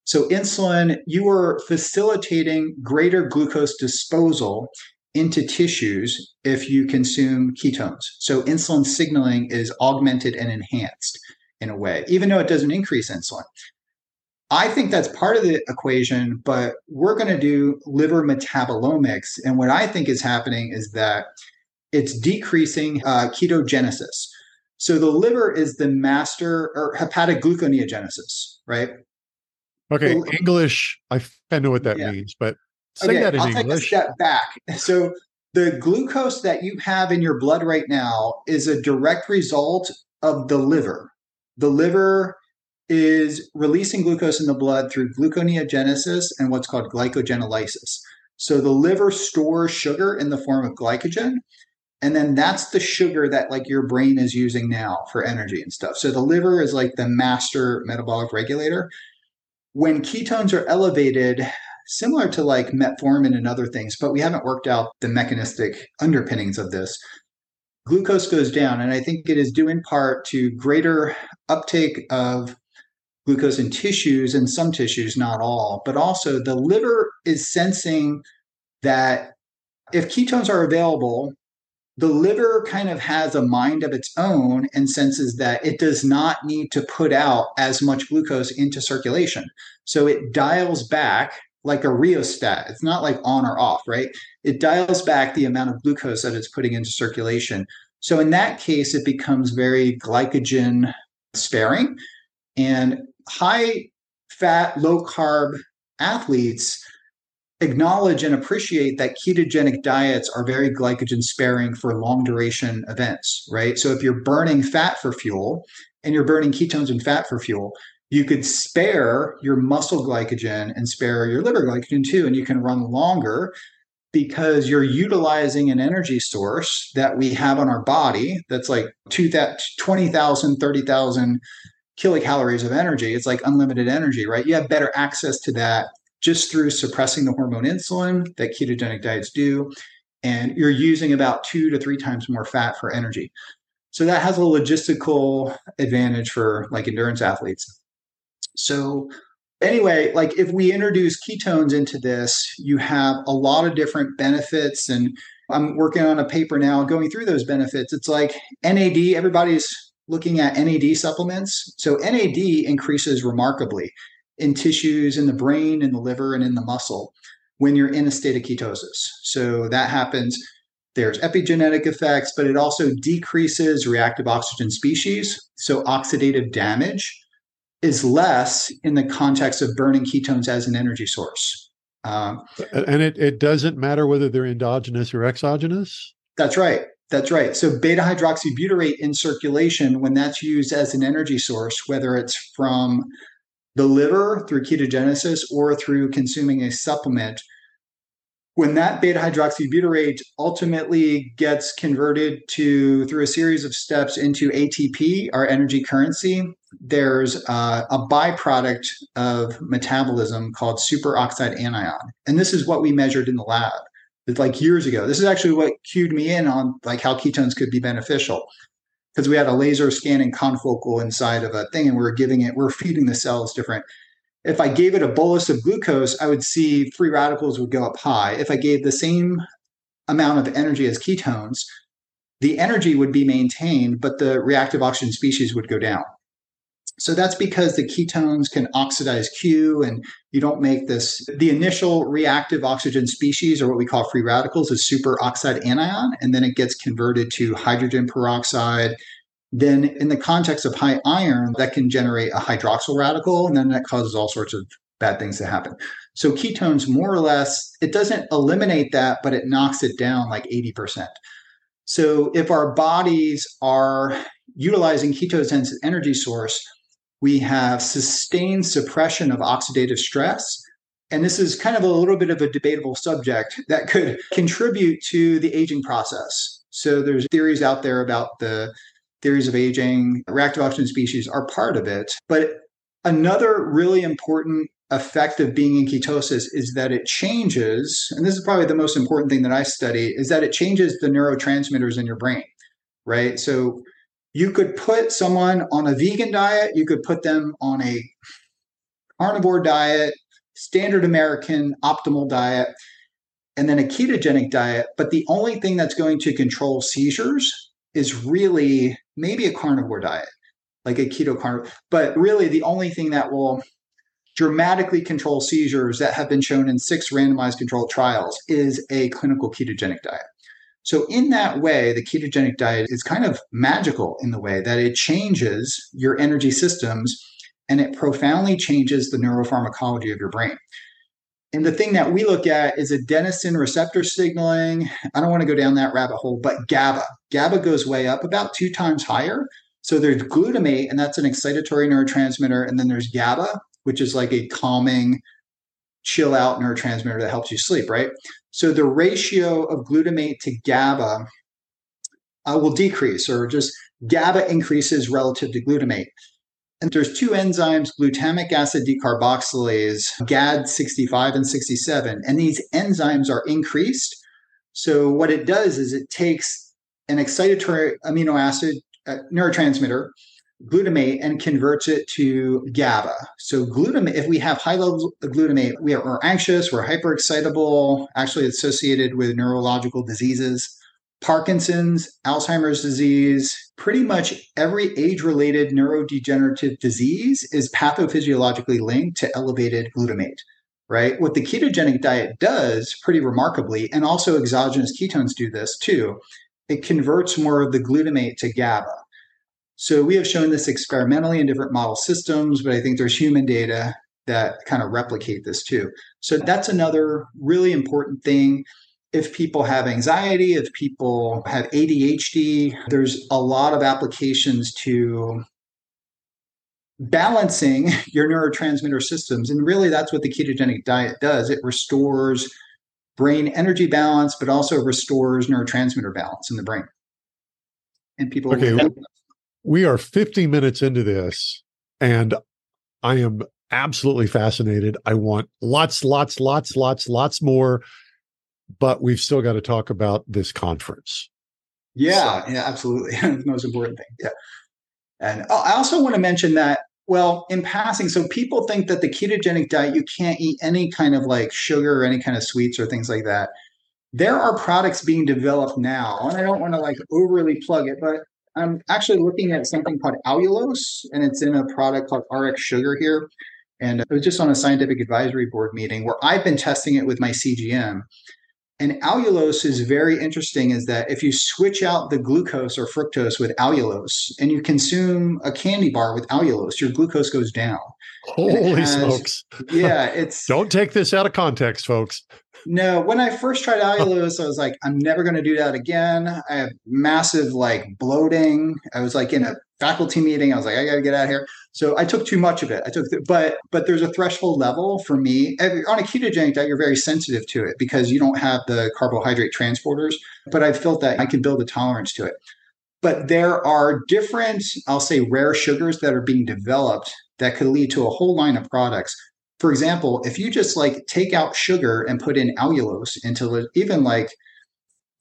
So, insulin, you are facilitating greater glucose disposal into tissues if you consume ketones. So, insulin signaling is augmented and enhanced in a way, even though it doesn't increase insulin. I think that's part of the equation, but we're going to do liver metabolomics. And what I think is happening is that it's decreasing uh, ketogenesis. So the liver is the master or hepatic gluconeogenesis, right? Okay, well, English. I, I know what that yeah. means, but say okay, that in I'll English. Take a step back. So the glucose that you have in your blood right now is a direct result of the liver. The liver is releasing glucose in the blood through gluconeogenesis and what's called glycogenolysis. So the liver stores sugar in the form of glycogen. And then that's the sugar that like your brain is using now for energy and stuff. So the liver is like the master metabolic regulator. When ketones are elevated, similar to like metformin and other things, but we haven't worked out the mechanistic underpinnings of this. Glucose goes down, and I think it is due in part to greater uptake of glucose in tissues and some tissues, not all, but also the liver is sensing that if ketones are available, the liver kind of has a mind of its own and senses that it does not need to put out as much glucose into circulation. So it dials back like a rheostat. It's not like on or off, right? It dials back the amount of glucose that it's putting into circulation. So in that case, it becomes very glycogen sparing. And high fat, low carb athletes acknowledge and appreciate that ketogenic diets are very glycogen sparing for long duration events, right? So if you're burning fat for fuel and you're burning ketones and fat for fuel, you could spare your muscle glycogen and spare your liver glycogen too, and you can run longer because you're utilizing an energy source that we have on our body that's like 20,000, 30,000 kilocalories of energy. It's like unlimited energy, right? You have better access to that just through suppressing the hormone insulin that ketogenic diets do. And you're using about two to three times more fat for energy. So that has a logistical advantage for like endurance athletes. So, anyway, like if we introduce ketones into this, you have a lot of different benefits. And I'm working on a paper now going through those benefits. It's like NAD, everybody's looking at NAD supplements. So, NAD increases remarkably in tissues in the brain, in the liver, and in the muscle when you're in a state of ketosis. So, that happens. There's epigenetic effects, but it also decreases reactive oxygen species. So, oxidative damage is less in the context of burning ketones as an energy source. Um, and it, it doesn't matter whether they're endogenous or exogenous? That's right. That's right. So beta hydroxybutyrate in circulation, when that's used as an energy source, whether it's from the liver through ketogenesis or through consuming a supplement, when that beta hydroxybutyrate ultimately gets converted to through a series of steps into ATP, our energy currency, there's uh, a byproduct of metabolism called superoxide anion. And this is what we measured in the lab. Like years ago. This is actually what cued me in on like how ketones could be beneficial. Because we had a laser scanning confocal inside of a thing and we are giving it, we we're feeding the cells different if I gave it a bolus of glucose, I would see free radicals would go up high. If I gave the same amount of energy as ketones, the energy would be maintained, but the reactive oxygen species would go down. So that's because the ketones can oxidize Q and you don't make this. The initial reactive oxygen species, or what we call free radicals, is superoxide anion, and then it gets converted to hydrogen peroxide then in the context of high iron, that can generate a hydroxyl radical, and then that causes all sorts of bad things to happen. So ketones, more or less, it doesn't eliminate that, but it knocks it down like 80%. So if our bodies are utilizing ketones as an energy source, we have sustained suppression of oxidative stress. And this is kind of a little bit of a debatable subject that could contribute to the aging process. So there's theories out there about the theories of aging, reactive oxygen species are part of it. But another really important effect of being in ketosis is that it changes, and this is probably the most important thing that I study, is that it changes the neurotransmitters in your brain, right? So you could put someone on a vegan diet, you could put them on a carnivore diet, standard American optimal diet, and then a ketogenic diet. But the only thing that's going to control seizures is really maybe a carnivore diet, like a keto carnivore. But really, the only thing that will dramatically control seizures that have been shown in six randomized controlled trials is a clinical ketogenic diet. So, in that way, the ketogenic diet is kind of magical in the way that it changes your energy systems and it profoundly changes the neuropharmacology of your brain. And the thing that we look at is adenosine receptor signaling. I don't want to go down that rabbit hole, but GABA. GABA goes way up about two times higher. So there's glutamate, and that's an excitatory neurotransmitter. And then there's GABA, which is like a calming, chill out neurotransmitter that helps you sleep, right? So the ratio of glutamate to GABA uh, will decrease, or just GABA increases relative to glutamate. And there's two enzymes, glutamic acid decarboxylase, GAD65 and 67, and these enzymes are increased. So what it does is it takes an excitatory amino acid uh, neurotransmitter, glutamate, and converts it to GABA. So glutamate, if we have high levels of glutamate, we are, anxious, we're hyperexcitable, actually associated with neurological diseases. Parkinson's, Alzheimer's disease, pretty much every age related neurodegenerative disease is pathophysiologically linked to elevated glutamate, right? What the ketogenic diet does pretty remarkably, and also exogenous ketones do this too, it converts more of the glutamate to GABA. So we have shown this experimentally in different model systems, but I think there's human data that kind of replicate this too. So that's another really important thing if people have anxiety, if people have ADHD, there's a lot of applications to balancing your neurotransmitter systems. And really, that's what the ketogenic diet does it restores brain energy balance, but also restores neurotransmitter balance in the brain. And people. Okay. We are 50 minutes into this, and I am absolutely fascinated. I want lots, lots, lots, lots, lots more but we've still got to talk about this conference. Yeah, so. yeah, absolutely. the most important thing. Yeah. And oh, I also want to mention that, well, in passing, so people think that the ketogenic diet, you can't eat any kind of like sugar or any kind of sweets or things like that. There are products being developed now, and I don't want to like overly plug it, but I'm actually looking at something called allulose, and it's in a product called RX Sugar here. And it was just on a scientific advisory board meeting where I've been testing it with my CGM. And allulose is very interesting is that if you switch out the glucose or fructose with allulose and you consume a candy bar with allulose, your glucose goes down. Holy has, smokes. Yeah, it's Don't take this out of context, folks. No, when I first tried allulose, I was like, I'm never going to do that again. I have massive like bloating. I was like in a faculty meeting. I was like, I got to get out of here. So I took too much of it. I took, the, but but there's a threshold level for me. On a ketogenic diet, you're very sensitive to it because you don't have the carbohydrate transporters. But I've felt that I can build a tolerance to it. But there are different, I'll say, rare sugars that are being developed that could lead to a whole line of products. For example, if you just like take out sugar and put in allulose into even like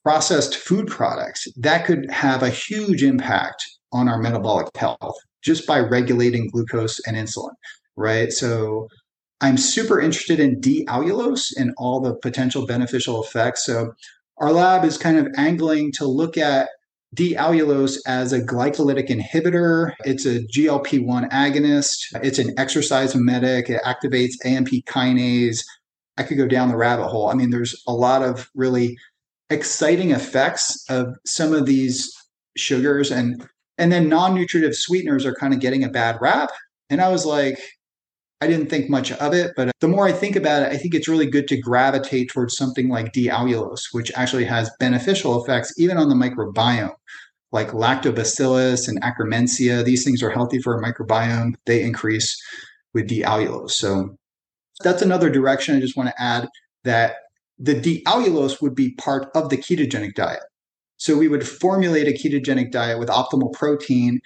processed food products, that could have a huge impact on our metabolic health just by regulating glucose and insulin, right? So I'm super interested in D-allulose and all the potential beneficial effects. So our lab is kind of angling to look at D-allulose as a glycolytic inhibitor. It's a GLP-1 agonist. It's an exercise mimetic. It activates AMP kinase. I could go down the rabbit hole. I mean, there's a lot of really exciting effects of some of these sugars and and then non-nutritive sweeteners are kind of getting a bad rap. And I was like, I didn't think much of it, but uh, the more I think about it, I think it's really good to gravitate towards something like D-allulose, which actually has beneficial effects even on the microbiome, like lactobacillus and akkermansia. These things are healthy for a microbiome. They increase with D-allulose. So that's another direction I just want to add that the D-allulose would be part of the ketogenic diet. So we would formulate a ketogenic diet with optimal protein,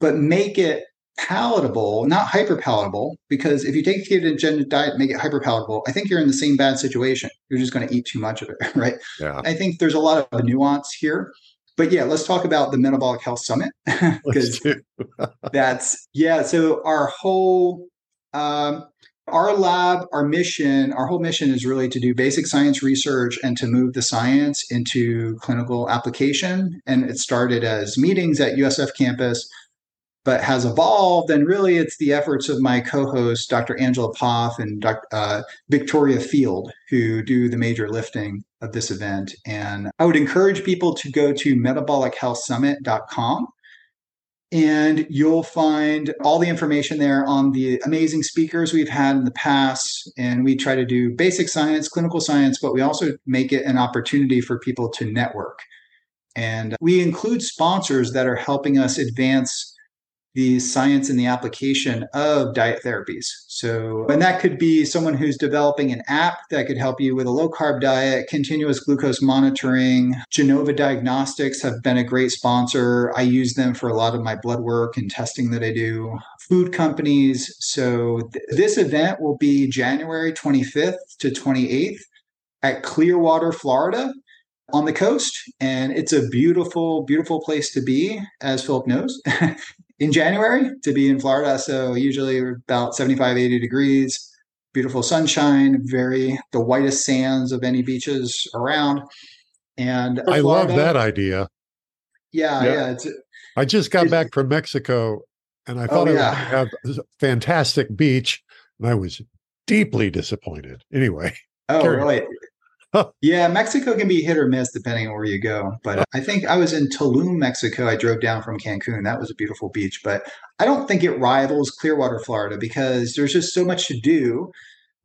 but make it palatable, not hyper palatable, because if you take a ketogenic diet and make it hyper palatable, I think you're in the same bad situation. You're just going to eat too much of it, right? Yeah. I think there's a lot of nuance here. But yeah, let's talk about the Metabolic Health Summit because that's yeah. So our whole um, our lab, our mission, our whole mission is really to do basic science research and to move the science into clinical application. And it started as meetings at USF campus, but has evolved. And really, it's the efforts of my co hosts, Dr. Angela Poff and Dr. Uh, Victoria Field, who do the major lifting of this event. And I would encourage people to go to metabolichealthsummit.com And you'll find all the information there on the amazing speakers we've had in the past. And we try to do basic science, clinical science, but we also make it an opportunity for people to network. And we include sponsors that are helping us advance the science and the application of diet therapies. So, and that could be someone who's developing an app that could help you with a low carb diet, continuous glucose monitoring. Genova Diagnostics have been a great sponsor. I use them for a lot of my blood work and testing that I do. Food companies. So, th- this event will be January 25th to 28th at Clearwater, Florida on the coast and it's a beautiful beautiful place to be as philip knows in January to be in Florida. So usually about 75, 80 degrees, beautiful sunshine, very the whitest sands of any beaches around. And I Florida, love that idea. Yeah, yeah. yeah I just got back from Mexico and I oh, thought oh, yeah. I would have a fantastic beach and I was deeply disappointed. Anyway. Oh, really? Yeah, Mexico can be hit or miss depending on where you go. But I think I was in Tulum, Mexico. I drove down from Cancun. That was a beautiful beach, but I don't think it rivals Clearwater, Florida, because there's just so much to do.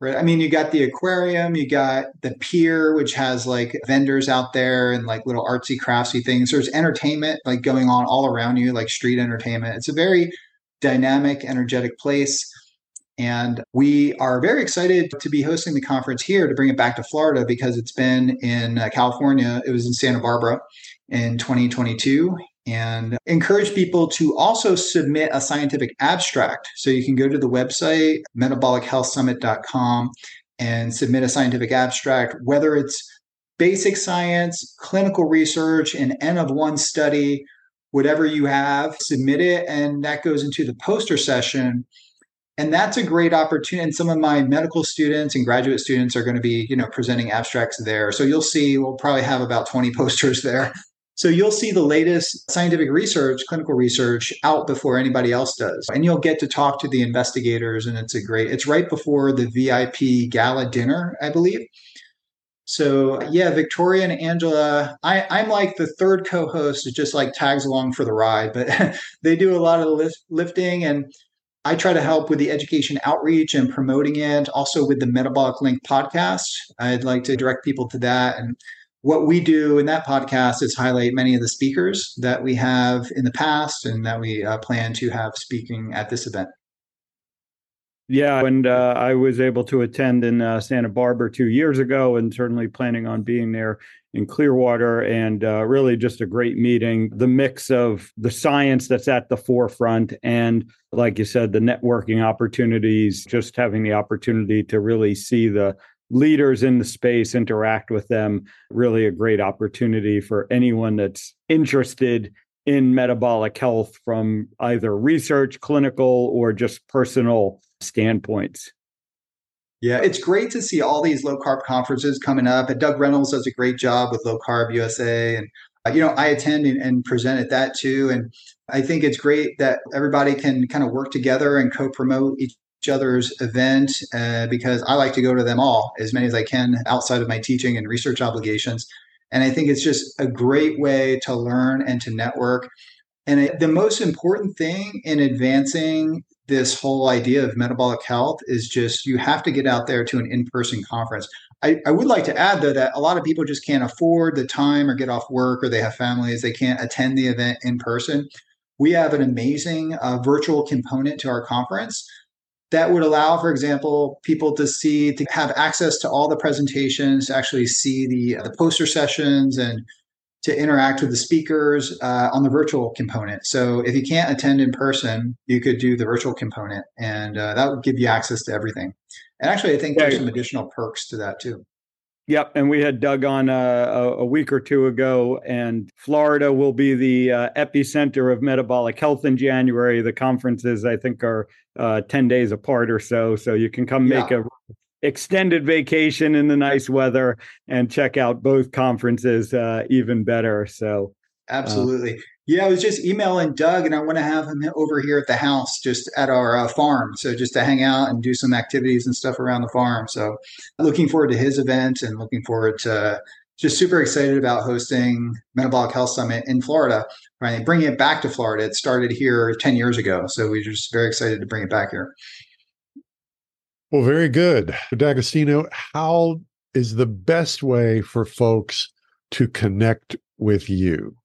Right. I mean, you got the aquarium, you got the pier, which has like vendors out there and like little artsy, craftsy things. There's entertainment like going on all around you, like street entertainment. It's a very dynamic, energetic place. And we are very excited to be hosting the conference here to bring it back to Florida because it's been in uh, California. It was in Santa Barbara in 2022 and encourage people to also submit a scientific abstract. So you can go to the website, metabolichealthsummit.com, and submit a scientific abstract, whether it's basic science, clinical research, an N of one study, whatever you have, submit it. And that goes into the poster session and that's a great opportunity and some of my medical students and graduate students are going to be you know presenting abstracts there. So you'll see we'll probably have about 20 posters there. So you'll see the latest scientific research clinical research out before anybody else does. And you'll get to talk to the investigators and it's a great it's right before the vip gala dinner i believe. So yeah, Victoria and Angela, I, I'm like the third co-host. Just like tags along for the ride, but they do a lot of the lift, lifting and I try to help with the education outreach and promoting it, also with the Metabolic Link podcast. I'd like to direct people to that. And what we do in that podcast is highlight many of the speakers that we have in the past and that we uh, plan to have speaking at this event. Yeah, and uh, I was able to attend in uh, Santa Barbara two years ago, and certainly planning on being there in Clearwater. And uh, really, just a great meeting. The mix of the science that's at the forefront, and like you said, the networking opportunities. Just having the opportunity to really see the leaders in the space, interact with them. Really, a great opportunity for anyone that's interested in metabolic health from either research, clinical, or just personal standpoints. Yeah, it's great to see all these low carb conferences coming up. And Doug Reynolds does a great job with Low Carb USA. And, uh, you know, I attend and, and present at that too. And I think it's great that everybody can kind of work together and co promote each other's event uh, because I like to go to them all as many as I can outside of my teaching and research obligations. And I think it's just a great way to learn and to network. And it, the most important thing in advancing this whole idea of metabolic health is just you have to get out there to an in-person conference. I, I, would like to add though that a lot of people just can't afford the time or get off work or they have families they can't attend the event in person. We have an amazing uh, virtual component to our conference that would allow, for example, people to see to have access to all the presentations, to actually see the the poster sessions and to interact with the speakers uh, on the virtual component. So if you can't attend in person, you could do the virtual component, and uh, that would give you access to everything. And actually, I think there's some additional perks to that too. Yep, and we had Doug on uh, a week or two ago, and Florida will be the uh, epicenter of metabolic health in January. The conferences, I think, are uh, ten days apart or so, so you can come yeah. make a extended vacation in the nice weather and check out both conferences uh, even better. So, uh, absolutely. Uh, yeah, I was just emailing Doug, and I want to have him over here at the house, just at our uh, farm. So just to hang out and do some activities and stuff around the farm. So looking forward to his event and looking forward to just super excited about hosting Metabolic Health Summit in Florida, right? Bringing it back to Florida. It started here 10 years ago. So we're just very excited to bring it back here. Well, very good. D'Agostino, how is the best way for folks to connect with you?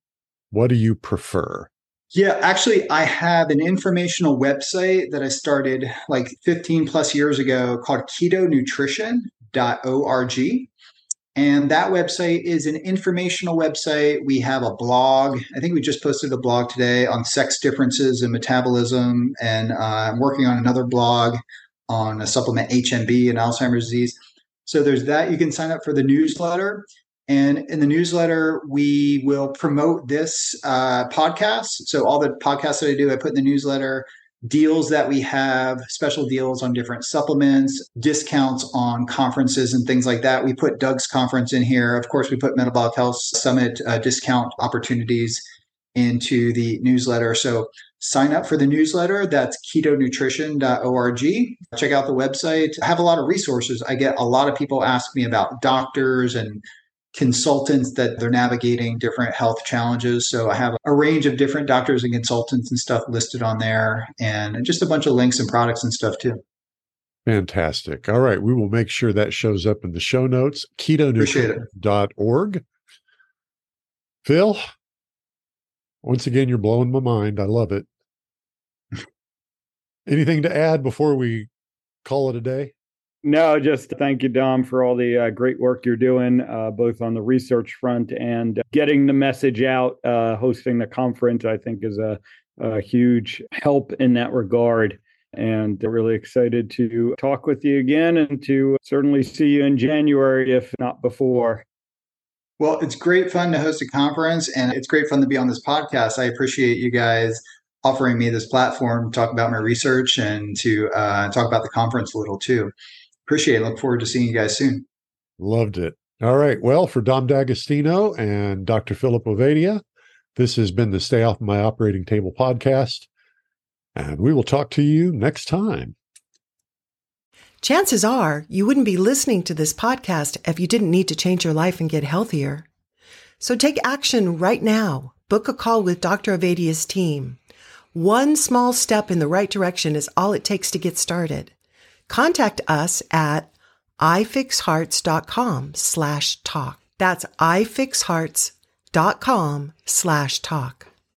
What do you prefer? Yeah, actually, I have an informational website that I started like 15 plus years ago called ketonutrition.org. And that website is an informational website. We have a blog. I think we just posted a blog today on sex differences and metabolism. And uh, I'm working on another blog on a supplement HMB and Alzheimer's disease. So there's that. You can sign up for the newsletter. And in the newsletter, we will promote this uh, podcast. So all the podcasts that I do, I put in the newsletter deals that we have, special deals on different supplements, discounts on conferences and things like that. We put Doug's conference in here. Of course, we put Metabolic Health Summit uh, discount opportunities into the newsletter. So sign up for the newsletter. That's ketonutrition.org. Check out the website. I have a lot of resources. I get a lot of people ask me about doctors and consultants that they're navigating different health challenges. So I have a range of different doctors and consultants and stuff listed on there and just a bunch of links and products and stuff too. Fantastic. All right. We will make sure that shows up in the show notes. ketonutrition.org. Phil, once again, you're blowing my mind. I love it. Anything to add before we call it a day? No, just thank you, Dom, for all the uh, great work you're doing, uh, both on the research front and getting the message out. Uh, hosting the conference, I think, is a, a huge help in that regard. And really excited to talk with you again and to certainly see you in January, if not before. Well, it's great fun to host a conference and it's great fun to be on this podcast. I appreciate you guys offering me this platform to talk about my research and to uh, talk about the conference a little too appreciate it. Look forward to seeing you guys soon. Loved it. All right. Well, for Dom D'Agostino and Dr. Philip Ovadia, this has been the Stay Off My Operating Table podcast. And we will talk to you next time. Chances are you wouldn't be listening to this podcast if you didn't need to change your life and get healthier. So take action right now. Book a call with Dr. Ovadia's team. One small step in the right direction is all it takes to get started contact us at ifixhearts.com slash talk. That's ifixhearts.com slash talk.